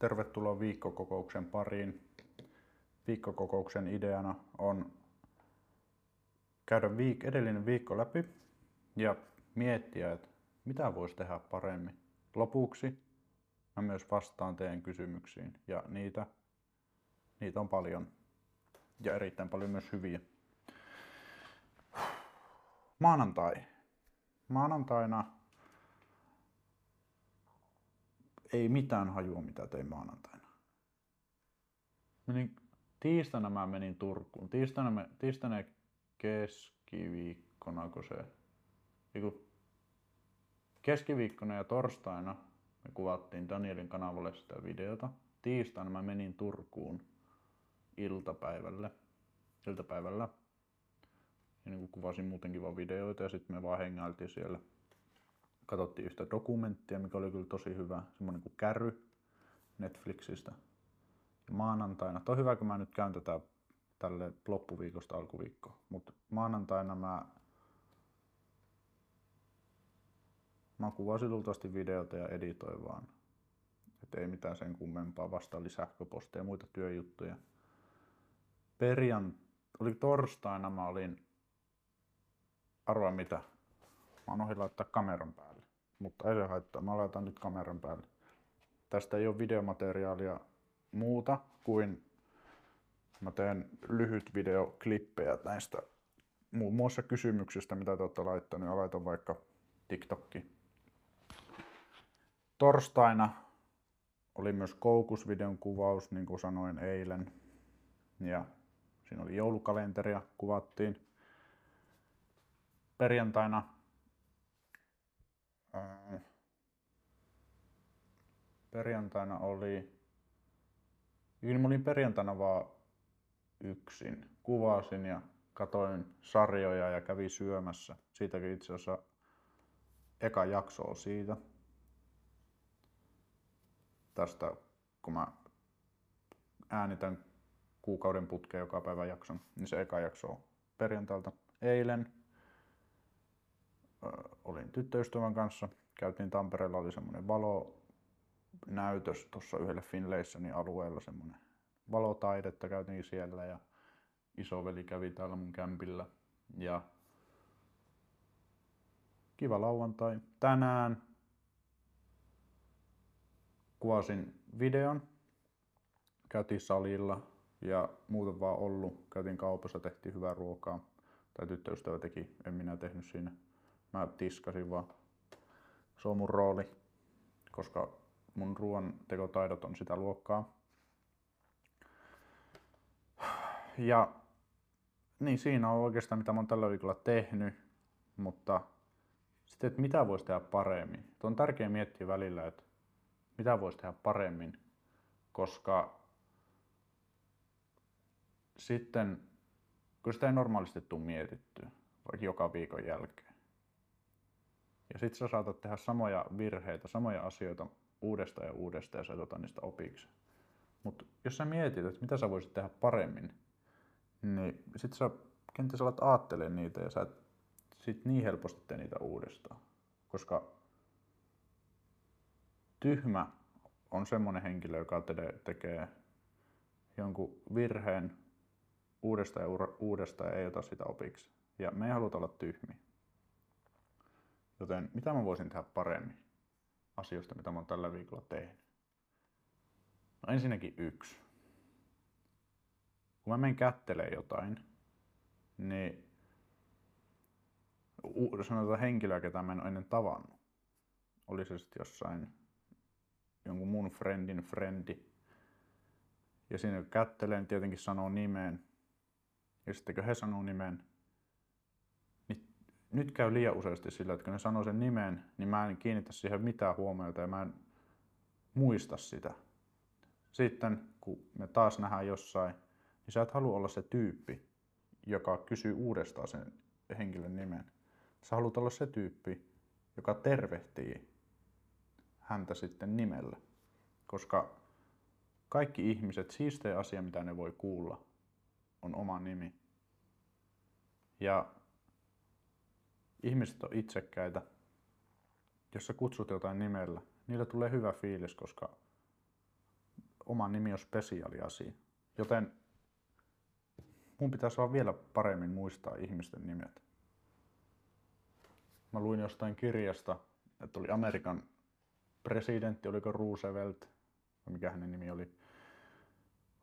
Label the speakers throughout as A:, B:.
A: Tervetuloa viikkokokouksen pariin. Viikkokokouksen ideana on käydä viik- edellinen viikko läpi ja miettiä, että mitä voisi tehdä paremmin. Lopuksi mä myös vastaan teidän kysymyksiin ja niitä, niitä on paljon ja erittäin paljon myös hyviä. Maanantai. Maanantaina ei mitään hajua, mitä tein maanantaina. Menin, tiistaina mä menin Turkuun. Tiistaina, me, tiistaina keskiviikkona, kun se... Eiku, keskiviikkona ja torstaina me kuvattiin Danielin kanavalle sitä videota. Tiistaina mä menin Turkuun iltapäivälle. iltapäivällä. Ja niin kuvasin muutenkin vaan videoita ja sitten me vaan hengailtiin siellä katsottiin yhtä dokumenttia, mikä oli kyllä tosi hyvä, semmoinen kuin Kärry Netflixistä. Ja maanantaina, toi hyvä, kun mä nyt käyn tätä tälle loppuviikosta alkuviikkoon, mutta maanantaina mä Mä kuvasin luultavasti videota ja editoin vaan. Et ei mitään sen kummempaa, vasta oli sähköposteja ja muita työjuttuja. Perjan, oli torstaina mä olin, arvaa mitä, mä oon ohi laittaa kameran päälle mutta ei se haittaa. Mä laitan nyt kameran päälle. Tästä ei ole videomateriaalia muuta kuin mä teen lyhyt videoklippejä näistä muun muassa kysymyksistä, mitä te olette laittaneet. Ja laitan vaikka TikTokki. Torstaina oli myös koukusvideon kuvaus, niin kuin sanoin eilen. Ja siinä oli joulukalenteria, kuvattiin. Perjantaina perjantaina oli, niin mä olin perjantaina vaan yksin. Kuvasin ja katoin sarjoja ja kävin syömässä. Siitäkin itse asiassa eka jakso on siitä. Tästä, kun mä äänitän kuukauden putkeen joka päivä jakson, niin se eka jakso on perjantailta. Eilen olin tyttöystävän kanssa. Käytiin Tampereella, oli semmoinen valonäytös tuossa yhdelle Finlaysonin alueella, semmoinen valotaidetta käytiin siellä ja isoveli kävi täällä mun kämpillä. Ja kiva lauantai. Tänään kuvasin videon, käytiin salilla ja muuten vaan ollut. Käytiin kaupassa, tehtiin hyvää ruokaa. Tai tyttöystävä teki, en minä tehnyt siinä Mä tiskasin vaan. Se on mun rooli, koska mun ruoan tekotaidot on sitä luokkaa. Ja niin siinä on oikeastaan mitä mä oon tällä viikolla tehnyt, mutta sitten, että mitä voisi tehdä paremmin. Tuo on tärkeää miettiä välillä, että mitä voisi tehdä paremmin, koska sitten, kun sitä ei normaalisti tule mietittyä, vaikka joka viikon jälkeen, ja sitten sä saatat tehdä samoja virheitä, samoja asioita uudestaan ja uudestaan ja sä et niistä opiksi. Mutta jos sä mietit, että mitä sä voisit tehdä paremmin, niin sit sä kenties alat aattelemaan niitä ja sä et sit niin helposti tee niitä uudestaan. Koska tyhmä on semmoinen henkilö, joka tekee jonkun virheen uudestaan ja uudestaan ja ei ota sitä opiksi. Ja me ei haluta olla tyhmiä. Joten mitä mä voisin tehdä paremmin asioista, mitä mä oon tällä viikolla tehnyt? No ensinnäkin yksi. Kun mä menen kättelee jotain, niin sanotaan henkilöä, ketä mä en ennen tavannut. Oli se sitten jossain jonkun mun friendin friendi. Ja siinä kätteleen tietenkin sanoo nimeen. Ja sitten kun he sanoo nimen, nyt käy liian useasti sillä, että kun ne sanoo sen nimen, niin mä en kiinnitä siihen mitään huomiota ja mä en muista sitä. Sitten kun me taas nähdään jossain, niin sä et halua olla se tyyppi, joka kysyy uudestaan sen henkilön nimen. Sä haluat olla se tyyppi, joka tervehtii häntä sitten nimellä. Koska kaikki ihmiset, siistein asia mitä ne voi kuulla, on oma nimi. Ja Ihmiset on itsekkäitä. Jos sä kutsut jotain nimellä, niillä tulee hyvä fiilis, koska oma nimi on spesiaaliasia. Joten mun pitäisi vaan vielä paremmin muistaa ihmisten nimet. Mä luin jostain kirjasta, että oli Amerikan presidentti, oliko Roosevelt, mikä hänen nimi oli.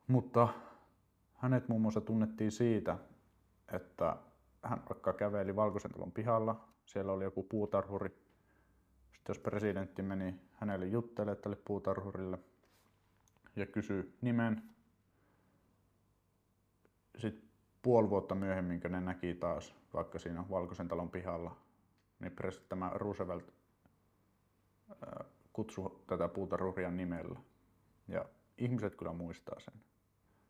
A: Mutta hänet muun muassa tunnettiin siitä, että hän vaikka käveli Valkoisen talon pihalla, siellä oli joku puutarhuri. Sitten jos presidentti meni hänelle juttelemaan tälle puutarhurille ja kysyi nimen, sitten puoli vuotta myöhemmin, kun ne näki taas vaikka siinä Valkoisen talon pihalla, niin tämä Roosevelt kutsui tätä puutarhuria nimellä. Ja ihmiset kyllä muistaa sen.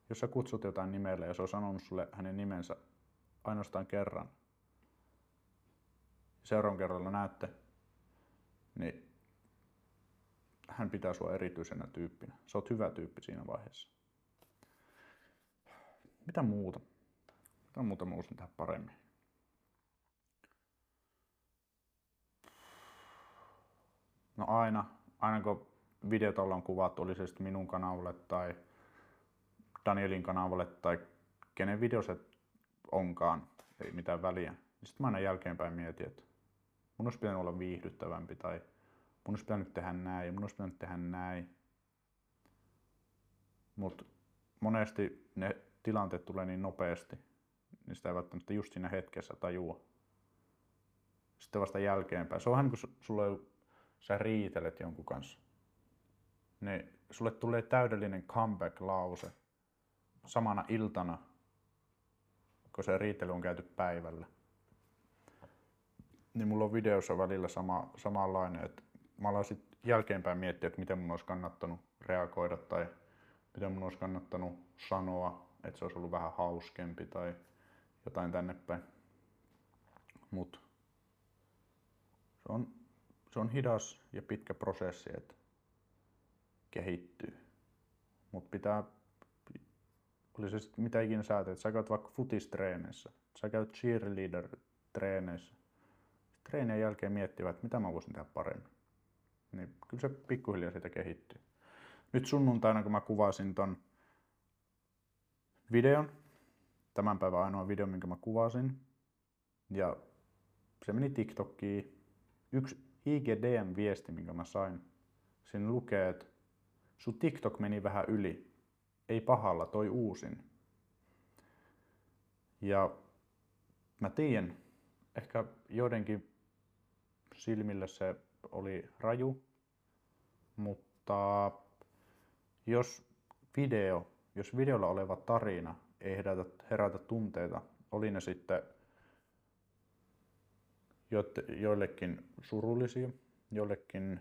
A: Jos sä kutsut jotain nimellä ja se on sanonut sulle hänen nimensä ainoastaan kerran, seuraavan kerralla näette, niin hän pitää sua erityisenä tyyppinä. Sä oot hyvä tyyppi siinä vaiheessa. Mitä muuta? Mitä muuta mä uskon tehdä paremmin? No aina, aina kun videot ollaan kuvattu, oli se sitten minun kanavalle tai Danielin kanavalle tai kenen video se onkaan, ei mitään väliä. Niin sitten mä aina jälkeenpäin mietin, että mun olisi pitänyt olla viihdyttävämpi tai mun olisi pitänyt tehdä näin ja mun olisi pitänyt tehdä näin. Mutta monesti ne tilanteet tulee niin nopeasti, niin sitä ei välttämättä just siinä hetkessä tajua. Sitten vasta jälkeenpäin. Se on vähän niin kuin sulla on, sä riitelet jonkun kanssa. Niin sulle tulee täydellinen comeback-lause samana iltana, kun se riitely on käyty päivällä. Niin mulla on videossa välillä sama, samanlainen, että mä aloin sitten jälkeenpäin miettiä, että miten mun olisi kannattanut reagoida tai miten mun olisi kannattanut sanoa, että se olisi ollut vähän hauskempi tai jotain tänne päin. Mut se on, se on hidas ja pitkä prosessi, että kehittyy. Mutta pitää, oli se sitten mitä ikinä sä teet, sä käyt vaikka futistreeneissä, sä käyt cheerleader-treeneissä, treenien jälkeen miettivät, että mitä mä voisin tehdä paremmin. Niin kyllä se pikkuhiljaa siitä kehittyy. Nyt sunnuntaina, kun mä kuvasin ton videon, tämän päivän ainoa video, minkä mä kuvasin, ja se meni TikTokiin. Yksi IGDM-viesti, minkä mä sain, siinä lukee, että sun TikTok meni vähän yli. Ei pahalla, toi uusin. Ja mä tiedän, ehkä joidenkin silmillä se oli raju, mutta jos video, jos videolla oleva tarina ei herätä, herätä tunteita, oli ne sitten joillekin surullisia, joillekin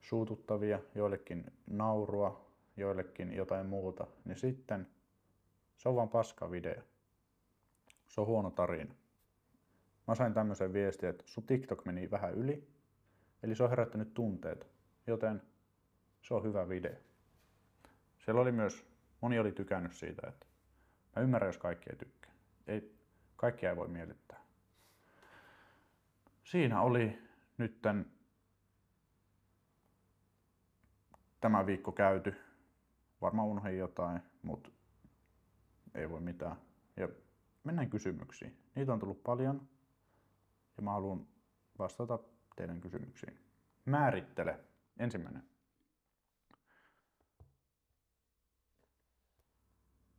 A: suututtavia, joillekin naurua, joillekin jotain muuta, niin sitten se on vaan paska video. Se on huono tarina. Mä sain tämmöisen viestin, että sun TikTok meni vähän yli, eli se on herättänyt tunteita, joten se on hyvä video. Siellä oli myös, moni oli tykännyt siitä, että mä ymmärrän, jos kaikki ei tykkää. Ei, kaikkia ei voi miellyttää. Siinä oli nytten tämä viikko käyty. Varmaan unohdin jotain, mutta ei voi mitään. Ja mennään kysymyksiin. Niitä on tullut paljon ja mä haluan vastata teidän kysymyksiin. Määrittele. Ensimmäinen.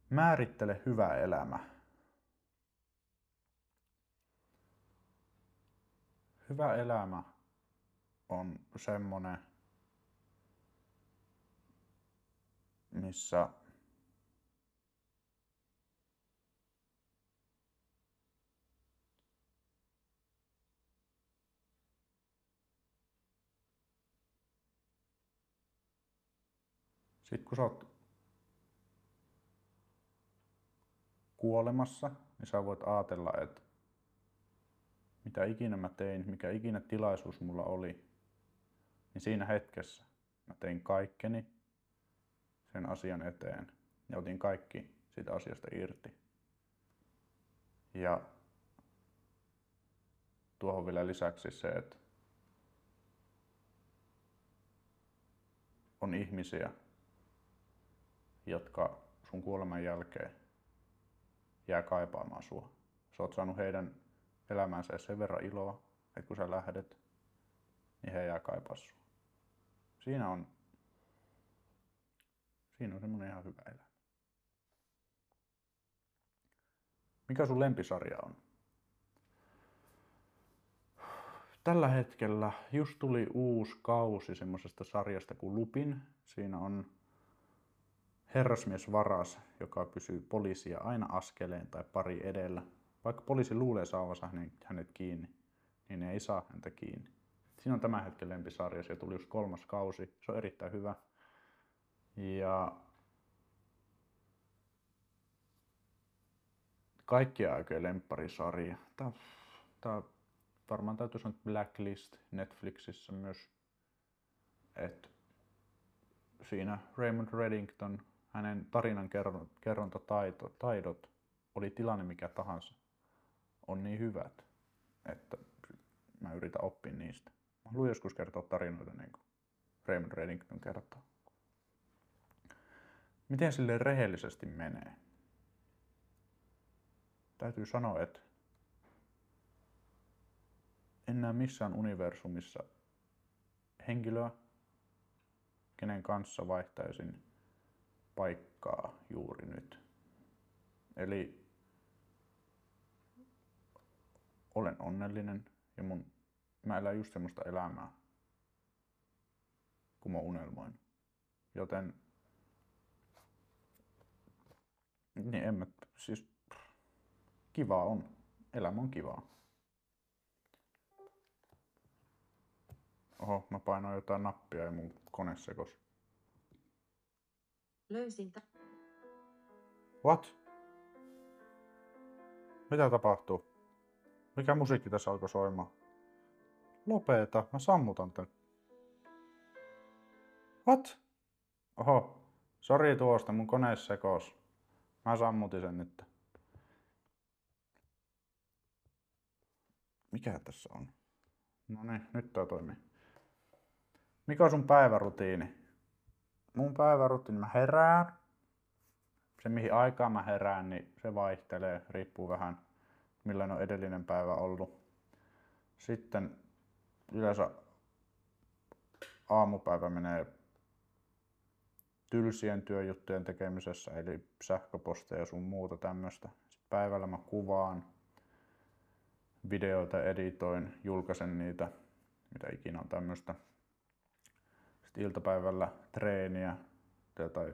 A: Määrittele hyvä elämä. Hyvä elämä on semmonen, missä Sitten kun sä oot kuolemassa, niin sä voit ajatella, että mitä ikinä mä tein, mikä ikinä tilaisuus mulla oli, niin siinä hetkessä mä tein kaikkeni sen asian eteen ja otin kaikki siitä asiasta irti. Ja tuohon vielä lisäksi se, että on ihmisiä, jotka sun kuoleman jälkeen jää kaipaamaan sua. Sä oot saanut heidän elämänsä sen verran iloa, että kun sä lähdet, niin he jää kaipaa sua. Siinä on, siinä on semmonen ihan hyvä elämä. Mikä sun lempisarja on? Tällä hetkellä just tuli uusi kausi semmoisesta sarjasta kuin Lupin. Siinä on herrasmies varas, joka pysyy poliisia aina askeleen tai pari edellä. Vaikka poliisi luulee saavansa hänet kiinni, niin ne ei saa häntä kiinni. Siinä on tämän hetken lempisarja, se tuli just kolmas kausi. Se on erittäin hyvä. Ja kaikkia aikojen lempparisarja. Tää, tää varmaan täytyy sanoa Blacklist Netflixissä myös. Et siinä Raymond Reddington, hänen tarinan kerrontataidot, oli tilanne mikä tahansa, on niin hyvät, että mä yritän oppia niistä. Mä haluan joskus kertoa tarinoita niin kuin Raymond Reddington kertoo. Miten sille rehellisesti menee? Täytyy sanoa, että en näe missään universumissa henkilöä, kenen kanssa vaihtaisin paikkaa juuri nyt. Eli olen onnellinen ja mun, mä elän just semmoista elämää, kun mä unelmoin. Joten niin en mä, siis kiva on. Elämä on kivaa. Oho, mä painoin jotain nappia ja mun kone sekos.
B: Löysin ta-
A: What? Mitä tapahtuu? Mikä musiikki tässä alkoi soimaan? Lopeta, mä sammutan tän. What? Oho, sori tuosta, mun kone sekos. Mä sammutin sen nyt. Mikä tässä on? No niin, nyt tää toimii. Mikä on sun päivärutiini? Mun päivärutiini, mä herään. Se mihin aikaan mä herään, niin se vaihtelee, riippuu vähän millainen on edellinen päivä ollut. Sitten yleensä aamupäivä menee tylsien työjuttujen tekemisessä, eli sähköposteja ja sun muuta tämmöistä. Päivällä mä kuvaan, videoita editoin, julkaisen niitä, mitä ikinä on tämmöistä. Sitten iltapäivällä treeniä tai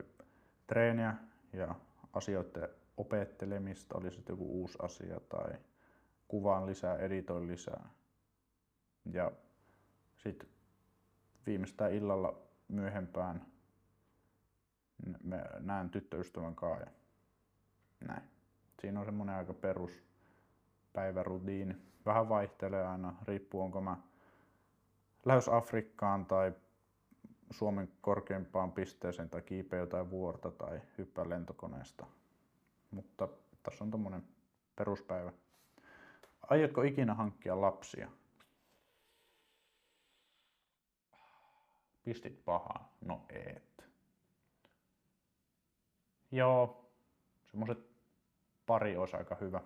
A: treeniä ja asioiden opettelemista, oli sitten joku uusi asia tai kuvaan lisää, editoin lisää. Ja sitten viimeistään illalla myöhempään me näen tyttöystävän kanssa ja näin. Siinä on semmonen aika perus päivärutiini. Vähän vaihtelee aina, riippuu onko mä lähes Afrikkaan tai Suomen korkeimpaan pisteeseen tai kiipeä jotain vuorta tai hyppää lentokoneesta. Mutta tässä on tommonen peruspäivä. Aiotko ikinä hankkia lapsia? Pistit pahaa? No et. Joo, semmoset pari olisi aika hyvä.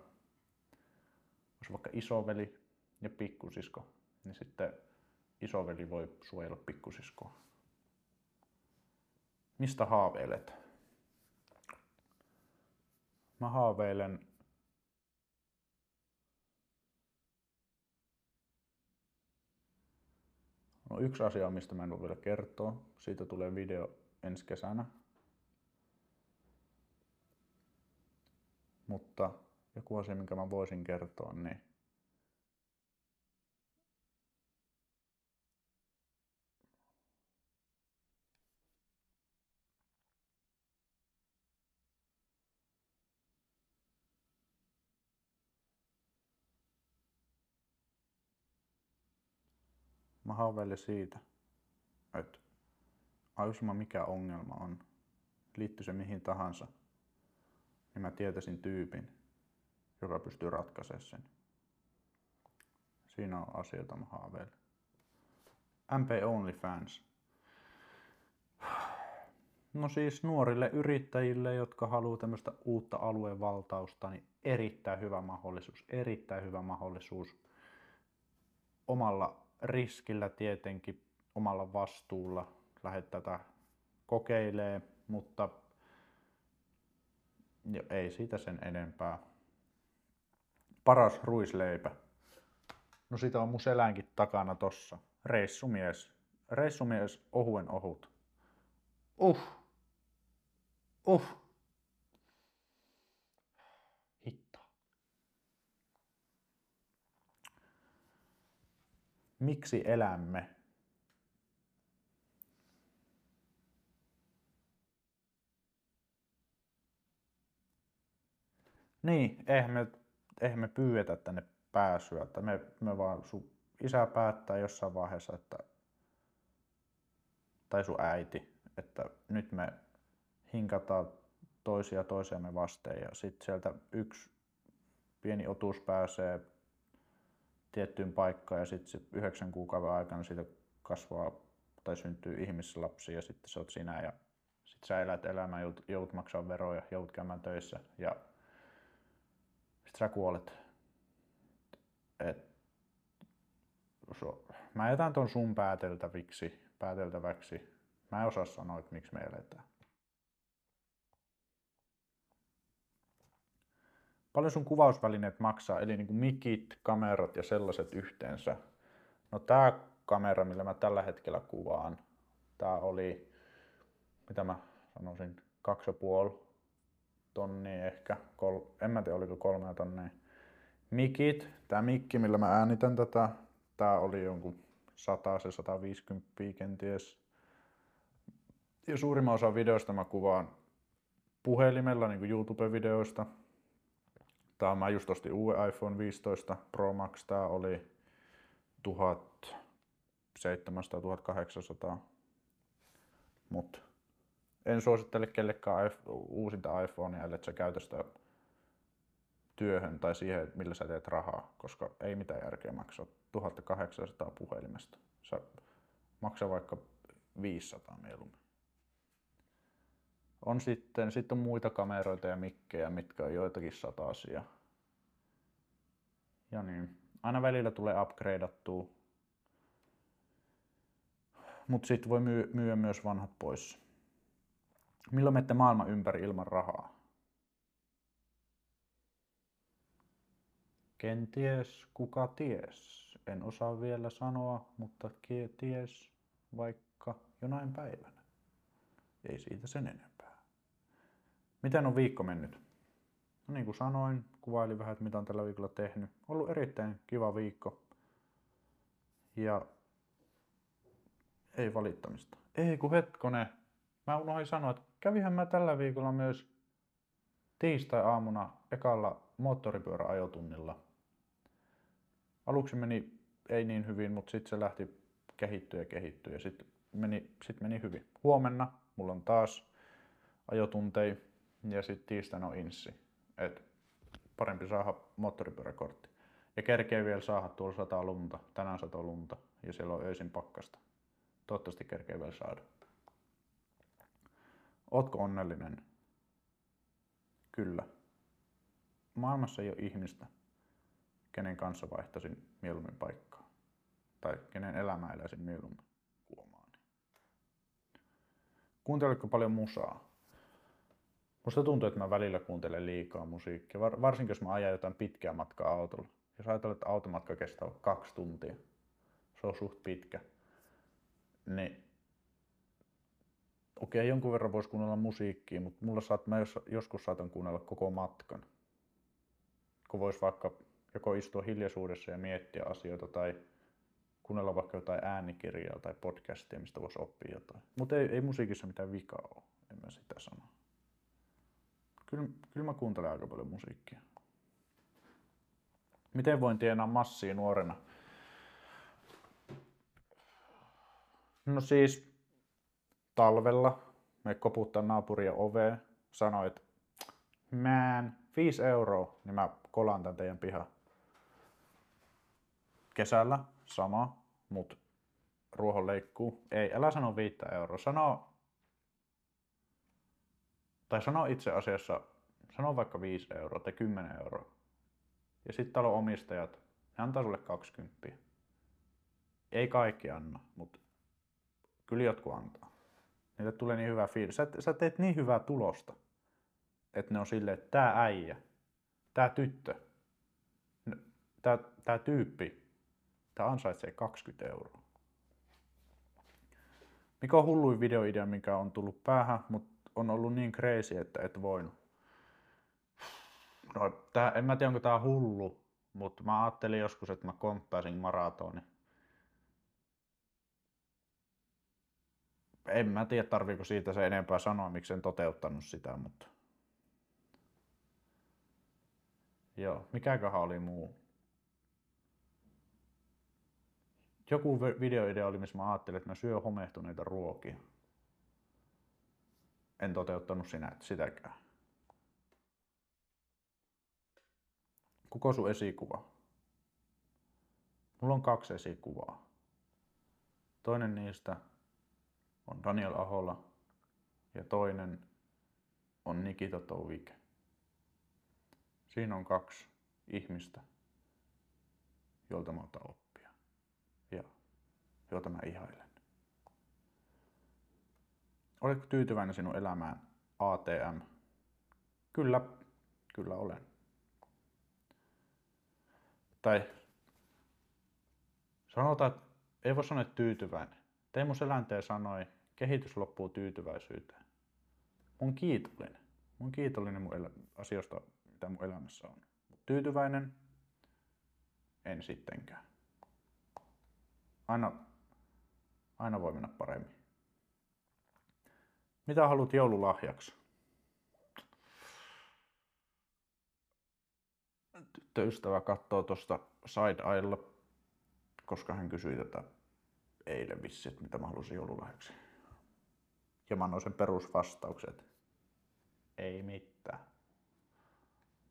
A: Jos vaikka isoveli ja pikkusisko, niin sitten isoveli voi suojella pikkusiskoa. Mistä haaveilet? Mä haaveilen No yksi asia, mistä mä en voi vielä kertoa. Siitä tulee video ensi kesänä. Mutta joku asia, minkä mä voisin kertoa, niin Mä haaveilen siitä, että aivan mikä ongelma on, liittyy se mihin tahansa, niin mä tietäisin tyypin, joka pystyy ratkaisemaan sen. Siinä on asioita mä haaveilen. MP Only Fans. No siis nuorille yrittäjille, jotka haluaa tämmöistä uutta aluevaltausta, niin erittäin hyvä mahdollisuus, erittäin hyvä mahdollisuus omalla riskillä tietenkin, omalla vastuulla lähdet tätä kokeilee, mutta jo, ei siitä sen enempää. Paras ruisleipä. No sitä on mun selänkin takana tossa. Reissumies. Reissumies ohuen ohut. Uh. Uh. Hitto. Miksi elämme? Niin, eihän me, eihän me pyydetä tänne pääsyä. Että me, me vaan, sun isä päättää jossain vaiheessa, että, tai sun äiti, että nyt me hinkataan toisia toisiamme vasteen ja sitten sieltä yksi pieni otus pääsee tiettyyn paikkaan ja sitten sit yhdeksän kuukauden aikana siitä kasvaa tai syntyy ihmislapsi ja sitten se oot sinä ja sitten sä elät elämää, joudut, joudut maksaa veroja, joudut käymään töissä ja sä kuolet. Et, so, mä jätän ton sun pääteltäviksi, pääteltäväksi. Mä en osaa sanoa, että miksi me eletään. Paljon sun kuvausvälineet maksaa, eli niin kuin mikit, kamerat ja sellaiset yhteensä? No tää kamera, millä mä tällä hetkellä kuvaan, tää oli, mitä mä sanoisin, kaksi ja puoli tonnia ehkä, kol, en mä tiedä oliko kolme tonnia. Mikit, tää mikki, millä mä äänitän tätä, tää oli jonkun 100 se 150 kenties. Ja suurimman osa videoista mä kuvaan puhelimella, niin kuin YouTube-videoista, Tää mä just ostin uuden iPhone 15 Pro Max. Tää oli 1700-1800. Mut en suosittele kellekään uusinta iPhonea, ellei sä käytä sitä työhön tai siihen, millä sä teet rahaa, koska ei mitään järkeä maksaa 1800 puhelimesta. Sä maksaa vaikka 500 mieluummin. On sitten, sitten on muita kameroita ja mikkejä, mitkä on joitakin satasia. Ja niin, aina välillä tulee upgradeattua. Mutta sitten voi myy- myyä myös vanhat pois. Milloin menette maailman ympäri ilman rahaa? Kenties, kuka ties. En osaa vielä sanoa, mutta ties vaikka jonain päivänä. Ei siitä sen enempää. Miten on viikko mennyt? No niin kuin sanoin, kuvailin vähän, että mitä on tällä viikolla tehnyt. Ollut erittäin kiva viikko. Ja ei valittamista. Ei kun hetkone. Mä unohdin sanoa, että kävihän mä tällä viikolla myös tiistai-aamuna ekalla moottoripyöräajotunnilla. Aluksi meni ei niin hyvin, mutta sitten se lähti kehittyä ja kehittyä ja sitten meni, sit meni hyvin. Huomenna mulla on taas ajotuntei ja sitten tiistaina on inssi. Et parempi saada moottoripyöräkortti. Ja kerkee vielä saada tuolla sataa lunta. Tänään sataa lunta ja siellä on öisin pakkasta. Toivottavasti kerkee vielä saada. Ootko onnellinen? Kyllä. Maailmassa ei ole ihmistä, kenen kanssa vaihtaisin mieluummin paikkaa. Tai kenen elämä eläisin mieluummin kuomaan. Kuunteletko paljon musaa? Musta tuntuu, että mä välillä kuuntelen liikaa musiikkia, varsinkin jos mä ajan jotain pitkää matkaa autolla. Jos ajatellaan, että automatka kestää kaksi tuntia, se on suht pitkä, niin okei, okay, jonkun verran voisi kuunnella musiikkia, mutta mulla saat, mä joskus saatan kuunnella koko matkan. Kun voisi vaikka joko istua hiljaisuudessa ja miettiä asioita tai kuunnella vaikka jotain äänikirjaa tai podcastia, mistä voisi oppia jotain. Mutta ei, ei musiikissa mitään vikaa ole, en mä sitä sano. Kyllä, kyllä mä kuuntelen aika paljon musiikkia. Miten voin tienaa massia nuorena? No siis talvella me koputtaa naapuria oveen, sanoi, että man, 5 euroa, niin mä kolaan tän teidän piha. Kesällä sama, mut ruohon leikkuu. Ei, älä sano 5 euroa, sano tai sano itse asiassa, sano vaikka 5 euroa tai 10 euroa. Ja sitten talon omistajat, ne antaa sulle 20. Ei kaikki anna, mutta kyllä jotkut antaa. Niille tulee niin hyvä fiilis. Sä, sä teet niin hyvää tulosta, että ne on silleen, että tää äijä, tää tyttö, tää, tää tyyppi, tää ansaitsee 20 euroa. Mikä on hulluin videoidea, mikä on tullut päähän, mutta on ollut niin crazy, että et voinut. No, tää, en mä tiedä, onko tää hullu, mutta mä ajattelin joskus, että mä konttaisin maratoni. En mä tiedä, tarviiko siitä se enempää sanoa, miksi en toteuttanut sitä, mutta... Joo, mikäköhän oli muu? Joku videoidea oli, missä mä ajattelin, että mä syön homehtuneita ruokia. En toteuttanut sinä, sitäkään. Kuka sun esikuva? Mulla on kaksi esikuvaa. Toinen niistä on Daniel Ahola ja toinen on Nikita Touvik. Siinä on kaksi ihmistä, joilta mä otan oppia ja joita mä ihailen. Oletko tyytyväinen sinun elämään ATM? Kyllä, kyllä olen. Tai sanotaan, että ei voi sanoa, tyytyväinen. Teemu Selänteen sanoi, kehitys loppuu tyytyväisyyteen. Mun kiitollinen. Mun kiitollinen mun elä- asioista, mitä mun elämässä on. Tyytyväinen en sittenkään. Aina, aina voi mennä paremmin. Mitä haluat joululahjaksi? Tyttöystävä katsoo tuosta side Eyella, koska hän kysyi tätä eilen vissi, että mitä mä halusin joululahjaksi. Ja mä annoin sen perusvastauksen, että ei mitään.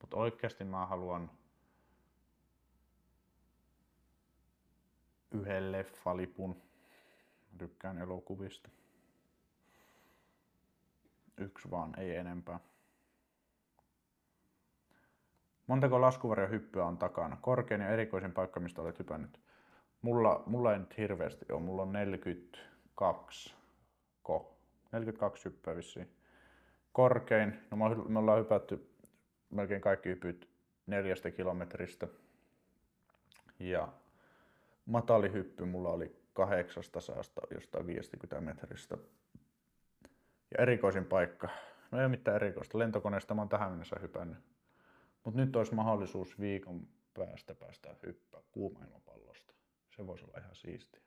A: Mutta oikeasti mä haluan yhden leffalipun. Mä tykkään elokuvista. Yksi vaan, ei enempää. Montako laskuvarjohyppyä on takana? Korkein ja erikoisin paikka, mistä olet hypännyt? Mulla, mulla ei nyt hirveästi ole. Mulla on 42 ko. 42 hyppyä vissiin. Korkein, no me ollaan hypätty melkein kaikki hypyt neljästä kilometristä. Ja matalihyppy mulla oli 800 jostain 50 metristä. Ja erikoisin paikka, no ei mitään erikoista, lentokoneesta mä oon tähän mennessä hypännyt. Mutta nyt olisi mahdollisuus viikon päästä päästä hyppää kuumailmapallosta. Se voisi olla ihan siistiä.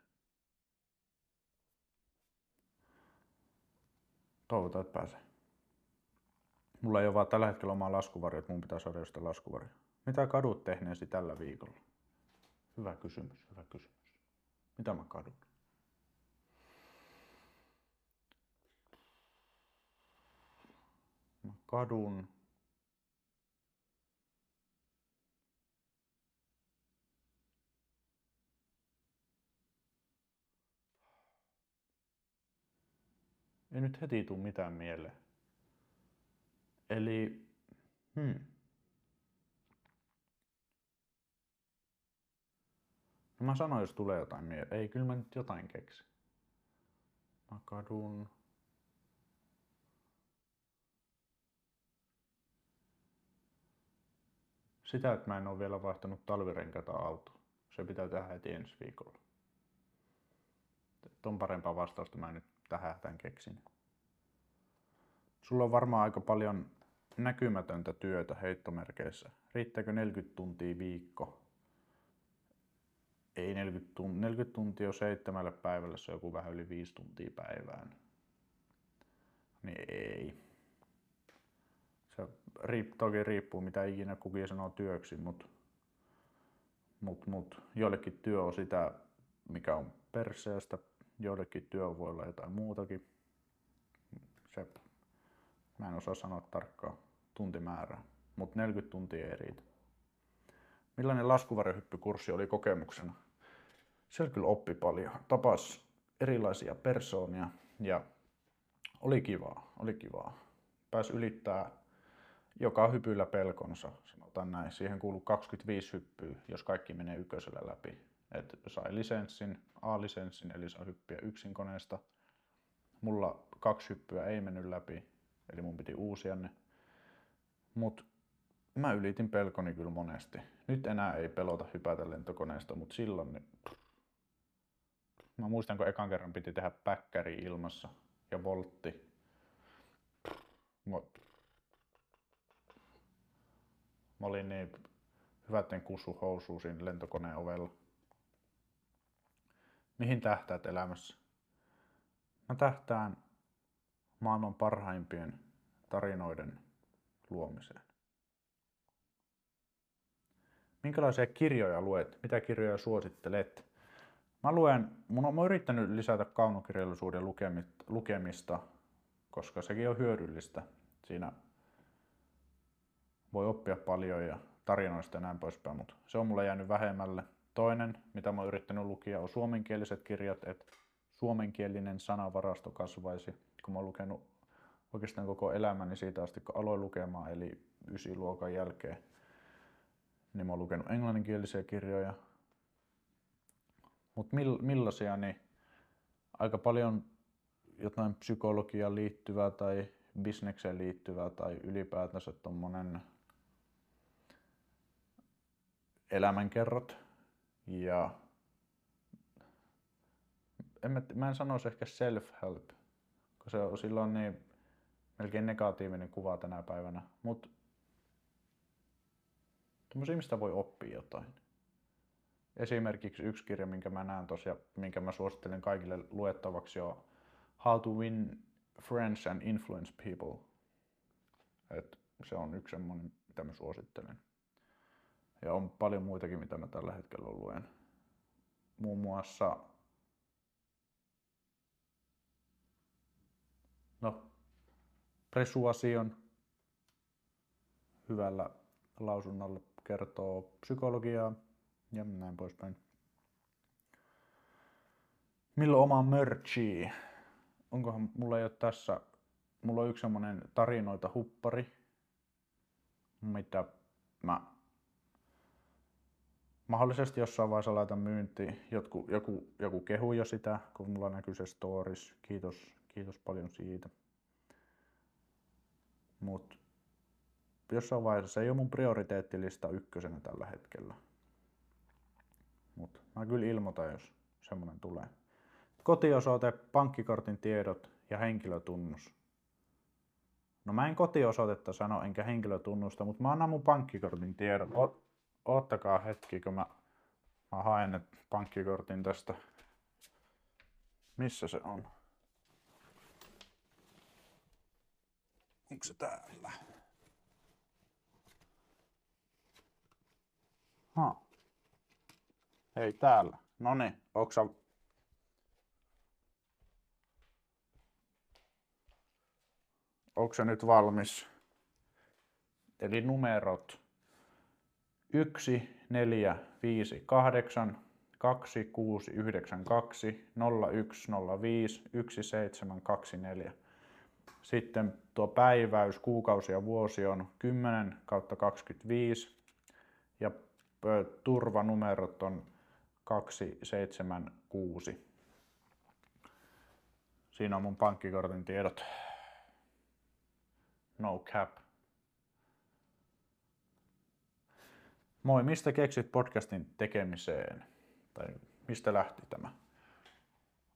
A: Toivotaan, että pääsee. Mulla ei ole vaan tällä hetkellä omaa laskuvarjoa, että mun pitää saada jostain laskuvarjo. Mitä kadut tehneesi tällä viikolla? Hyvä kysymys, hyvä kysymys. Mitä mä kadun? Mä kadun Ei nyt heti tuu mitään mieleen. Eli, hmm. No mä sanoin, jos tulee jotain mieleen. Ei, kyllä mä nyt jotain keksi. Mä kadun... Sitä, että mä en ole vielä vaihtanut talvirenkaita autoa. Se pitää tehdä heti ensi viikolla. Ton parempaa vastausta mä nyt tähän hätään keksin. Sulla on varmaan aika paljon näkymätöntä työtä heittomerkeissä. Riittääkö 40 tuntia viikko? Ei 40 tuntia. 40 tuntia on seitsemälle päivälle, se on joku vähän yli 5 tuntia päivään. Niin ei. Se riip, toki riippuu mitä ikinä kukin sanoo työksi, mutta mut, mut, joillekin työ on sitä, mikä on perseestä, joillekin työ voi olla jotain muutakin. Se, mä en osaa sanoa tarkkaa tuntimäärää, mutta 40 tuntia ei riitä. Millainen laskuvarjohyppykurssi oli kokemuksena? Siellä kyllä oppi paljon. Tapas erilaisia persoonia ja oli kivaa, oli kivaa. pääsi ylittää joka hypyllä pelkonsa, sanotaan näin. Siihen kuuluu 25 hyppyä, jos kaikki menee ykkösellä läpi. Et sai lisenssin, A-lisenssin, eli saa hyppiä yksin koneesta. Mulla kaksi hyppyä ei mennyt läpi, eli mun piti uusia ne. Mut mä ylitin pelkoni kyllä monesti. Nyt enää ei pelota hypätä lentokoneesta, mutta silloin niin... Mä muistan, kun ekan kerran piti tehdä päkkäri ilmassa ja voltti. Mä, mä olin niin hyvätten kussu siinä lentokoneen ovella. Mihin tähtäät elämässä? Mä tähtään maailman parhaimpien tarinoiden luomiseen. Minkälaisia kirjoja luet? Mitä kirjoja suosittelet? Mä luen, mun on, mä yrittänyt lisätä kaunokirjallisuuden lukemista, koska sekin on hyödyllistä. Siinä voi oppia paljon ja tarinoista ja näin poispäin, mutta se on mulle jäänyt vähemmälle. Toinen, mitä mä oon yrittänyt lukia, on suomenkieliset kirjat, että suomenkielinen sanavarasto kasvaisi. Kun mä oon lukenut oikeastaan koko elämäni siitä asti, kun aloin lukemaan, eli luokan jälkeen, niin mä oon lukenut englanninkielisiä kirjoja. Mutta mill, millaisia, niin aika paljon jotain psykologiaan liittyvää tai bisnekseen liittyvää tai ylipäätänsä tuommoinen elämänkerrot ja en mä, mä en sanoisi ehkä self-help, koska se on silloin niin melkein negatiivinen kuva tänä päivänä, mutta Tämmöisiä, mistä voi oppia jotain. Esimerkiksi yksi kirja, minkä mä näen tosiaan, minkä mä suosittelen kaikille luettavaksi, on How to Win Friends and Influence People. Et se on yksi semmoinen, mitä mä suosittelen. Ja on paljon muitakin, mitä mä tällä hetkellä luen. Muun muassa no, Presuasion hyvällä lausunnolla kertoo psykologiaa ja näin poispäin. Milloin oma merchi? Onkohan mulla jo tässä, mulla on yksi semmonen tarinoita huppari, mitä mä mahdollisesti jossain vaiheessa laitan myyntiin. Joku, joku, joku kehu jo sitä, kun mulla näkyy se stories. Kiitos, kiitos paljon siitä. Mutta jossain vaiheessa se ei ole mun prioriteettilista ykkösenä tällä hetkellä. Mutta mä kyllä ilmoitan, jos semmonen tulee. Kotiosoite, pankkikortin tiedot ja henkilötunnus. No mä en kotiosoitetta sano enkä henkilötunnusta, mutta mä annan mun pankkikortin tiedot. Oottakaa hetki, kun mä, mä haen pankkikortin tästä. Missä se on? Onko se täällä? Ha. Ei täällä. No niin, onko Onko se nyt valmis? Eli numerot 1, 4, 5, 8, 2, 6, 9, 2, 0, 1, 0, 5, 1, 7, 2, 4. Sitten tuo päiväys, kuukausi ja vuosi on 10 kautta 25 ja turvanumerot on 276. Siinä on mun pankkikortin tiedot. No cap. Moi, mistä keksit podcastin tekemiseen? Tai mistä lähti tämä?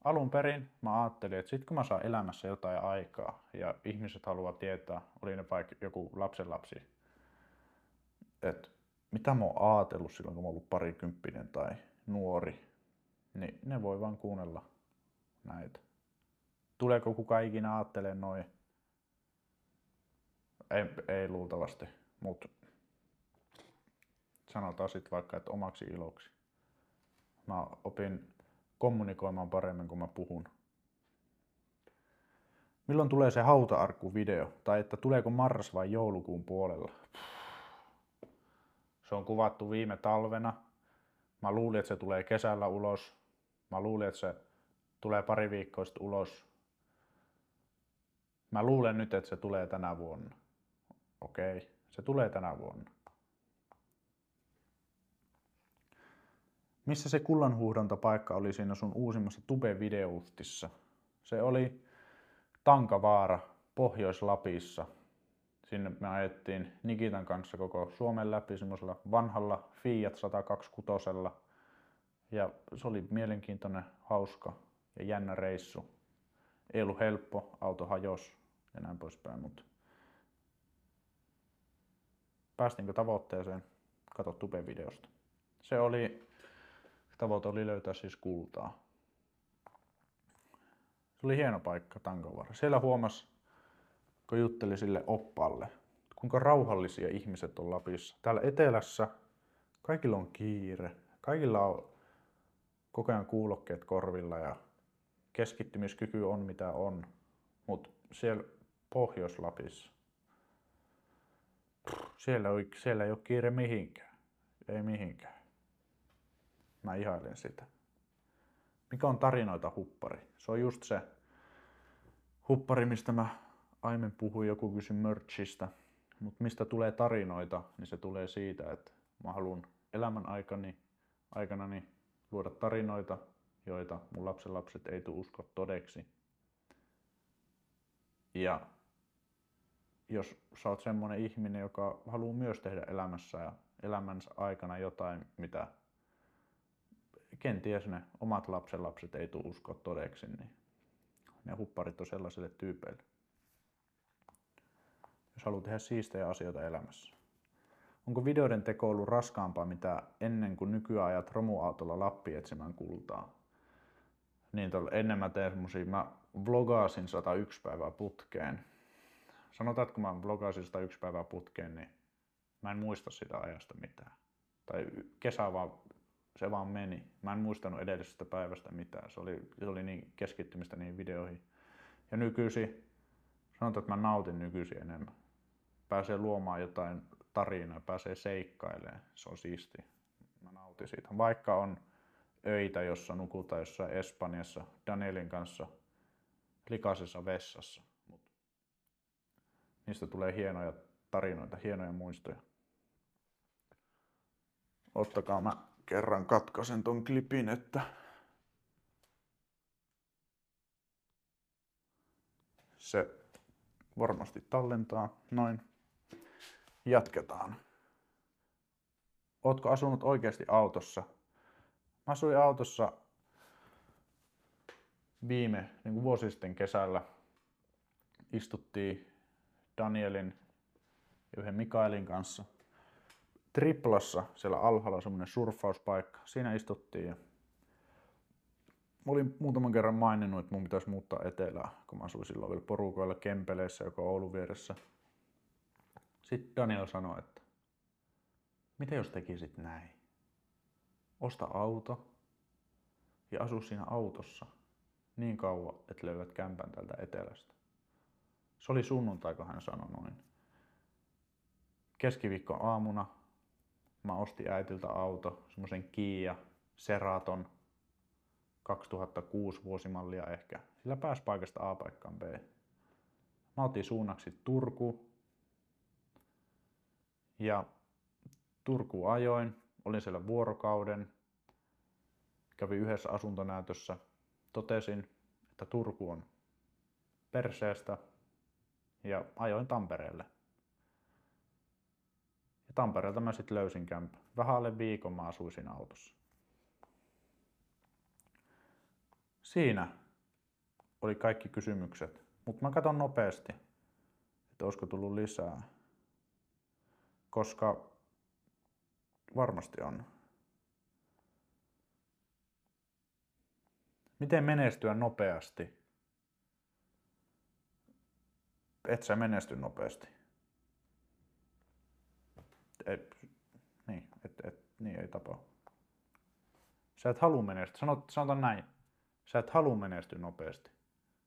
A: Alun perin mä ajattelin, että sit kun mä saan elämässä jotain aikaa ja ihmiset haluaa tietää, oli ne vaikka joku lapsenlapsi, että mitä mä oon ajatellut silloin, kun mä oon ollut parikymppinen tai nuori, niin ne voi vaan kuunnella näitä. Tuleeko kuka ikinä ajattelee noin? Ei, ei luultavasti, mutta sanotaan sitten vaikka, että omaksi iloksi. Mä opin kommunikoimaan paremmin, kun mä puhun. Milloin tulee se hauta-arkku-video? Tai että tuleeko marras vai joulukuun puolella? Se on kuvattu viime talvena. Mä luulin, että se tulee kesällä ulos. Mä luulin, että se tulee pari viikkoa sitten ulos. Mä luulen nyt, että se tulee tänä vuonna. Okei, se tulee tänä vuonna. Missä se kullanhuuhdontapaikka oli siinä sun uusimmassa Tube-videoustissa? Se oli Tankavaara, Pohjois-Lapissa. Sinne me ajettiin Nikitan kanssa koko Suomen läpi semmoisella vanhalla Fiat 126. Ja se oli mielenkiintoinen, hauska ja jännä reissu. Ei ollut helppo, auto hajos ja näin poispäin, mutta päästiinkö tavoitteeseen? Kato Tube-videosta. Se oli, tavoite oli löytää siis kultaa. Se oli hieno paikka Tankavaara. Siellä huomasi, kun jutteli sille oppalle, kuinka rauhallisia ihmiset on Lapissa. Täällä etelässä kaikilla on kiire, kaikilla on koko ajan kuulokkeet korvilla ja keskittymiskyky on mitä on. Mutta siellä Pohjois-Lapissa, siellä, ei, siellä ei ole kiire mihinkään. Ei mihinkään. Mä ihailen sitä. Mikä on tarinoita huppari? Se on just se huppari, mistä mä aiemmin puhuin, joku kysyi merchistä. Mutta mistä tulee tarinoita, niin se tulee siitä, että mä haluan elämän aikani, aikanani luoda tarinoita, joita mun lapsenlapset ei tule uskoa todeksi. Ja jos sä oot semmonen ihminen, joka haluaa myös tehdä elämässä ja elämänsä aikana jotain, mitä kenties ne omat lapsenlapset ei tule uskoa todeksi, niin ne hupparit on sellaisille tyypeille. Jos haluaa tehdä siistejä asioita elämässä. Onko videoiden teko ollut raskaampaa mitä ennen kuin nykyajat romuautolla Lappi etsimään kultaa? Niin tol, ennen mä tein semmosia, mä vlogaasin 101 päivää putkeen. Sanotaan, että kun mä vlogaasin 101 päivää putkeen, niin mä en muista sitä ajasta mitään. Tai kesä vaan se vaan meni. Mä en muistanut edellisestä päivästä mitään. Se oli, se oli niin keskittymistä niihin videoihin. Ja nykyisin, sanotaan, että mä nautin nykyisin enemmän. Pääsee luomaan jotain tarinaa, pääsee seikkailemaan. Se on siisti. Mä nautin siitä. Vaikka on öitä, jossa nukutaan jossain Espanjassa Danielin kanssa likaisessa vessassa. Mut niistä tulee hienoja tarinoita, hienoja muistoja. Ottakaa mä kerran katkaisen ton klipin, että se varmasti tallentaa. Noin. Jatketaan. Ootko asunut oikeasti autossa? Mä asuin autossa viime niin kuin vuosi sitten kesällä. Istuttiin Danielin ja yhden Mikaelin kanssa – triplassa siellä alhaalla semmoinen surffauspaikka. Siinä istuttiin ja mä olin muutaman kerran maininnut, että mun pitäisi muuttaa etelään, kun mä asuin silloin vielä porukoilla Kempeleissä, joka on Oulun vieressä. Sitten Daniel sanoi, että mitä jos tekisit näin? Osta auto ja asu siinä autossa niin kauan, että löydät kämpän tältä etelästä. Se oli sunnuntai, kun hän sanoi noin. Keskiviikko aamuna mä ostin äitiltä auto, semmoisen Kia Seraton 2006 vuosimallia ehkä. Sillä pääsi paikasta A paikkaan B. Mä otin suunnaksi Turku. Ja Turku ajoin. Olin siellä vuorokauden. Kävin yhdessä asuntonäytössä. Totesin, että Turku on perseestä. Ja ajoin Tampereelle. Ja Tampereelta mä sitten löysin kämpä. Vähän alle viikon mä asuisin autossa. Siinä oli kaikki kysymykset. Mutta mä katson nopeasti, että olisiko tullut lisää. Koska varmasti on. Miten menestyä nopeasti? Et sä menesty nopeasti et, niin, et, et, niin ei tapahdu. Sä et halua menestyä. Sanot, sanotaan näin. Sä et halua menestyä nopeasti.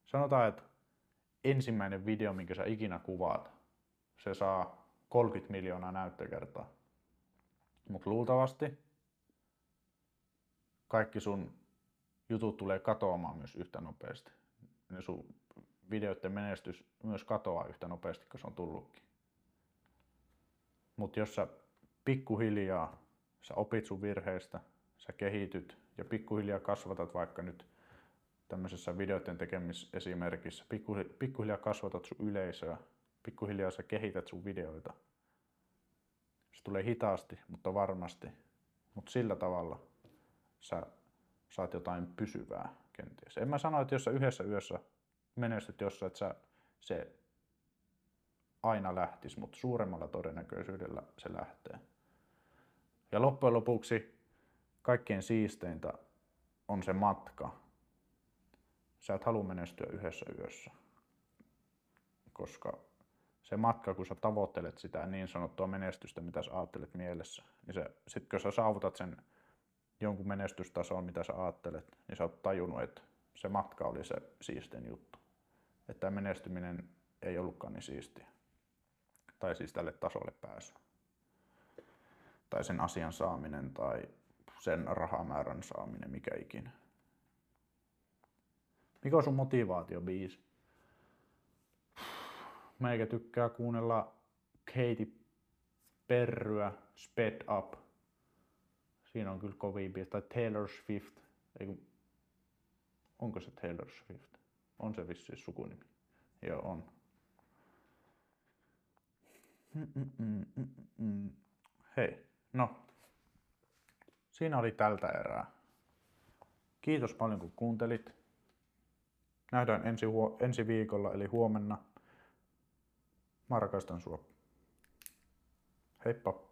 A: Sanotaan, että ensimmäinen video, minkä sä ikinä kuvaat, se saa 30 miljoonaa näyttökertaa. Mutta luultavasti kaikki sun jutut tulee katoamaan myös yhtä nopeasti. Ne sun videoiden menestys myös katoaa yhtä nopeasti kuin se on tullutkin. Mutta jos sä pikkuhiljaa sä opit sun virheistä, sä kehityt ja pikkuhiljaa kasvatat vaikka nyt tämmöisessä videoiden tekemisesimerkissä, pikkuhiljaa kasvatat sun yleisöä, pikkuhiljaa sä kehität sun videoita. Se tulee hitaasti, mutta varmasti. Mutta sillä tavalla sä saat jotain pysyvää kenties. En mä sano, että jos sä yhdessä yössä menestyt jossain, että sä, se aina lähtisi, mutta suuremmalla todennäköisyydellä se lähtee. Ja loppujen lopuksi kaikkein siisteintä on se matka. Sä et halua menestyä yhdessä yössä, koska se matka, kun sä tavoittelet sitä niin sanottua menestystä, mitä sä ajattelet mielessä, niin se, kun sä saavutat sen jonkun menestystason, mitä sä ajattelet, niin sä oot tajunnut, että se matka oli se siistein juttu. Että menestyminen ei ollutkaan niin siistiä. Tai siis tälle tasolle pääsy. Tai sen asian saaminen tai sen rahamäärän saaminen, mikä ikinä. Mikä on sun motivaatiobiisi? Meikä tykkää kuunnella Katy Perryä, Sped Up. Siinä on kyllä kovin biisi. Tai Taylor Swift. Eiku, onko se Taylor Swift? On se vissiin sukunimi. Joo, on. Hei, no. Siinä oli tältä erää. Kiitos paljon kun kuuntelit. Nähdään ensi, huo- ensi viikolla eli huomenna. Mä rakastan sua. Heippa!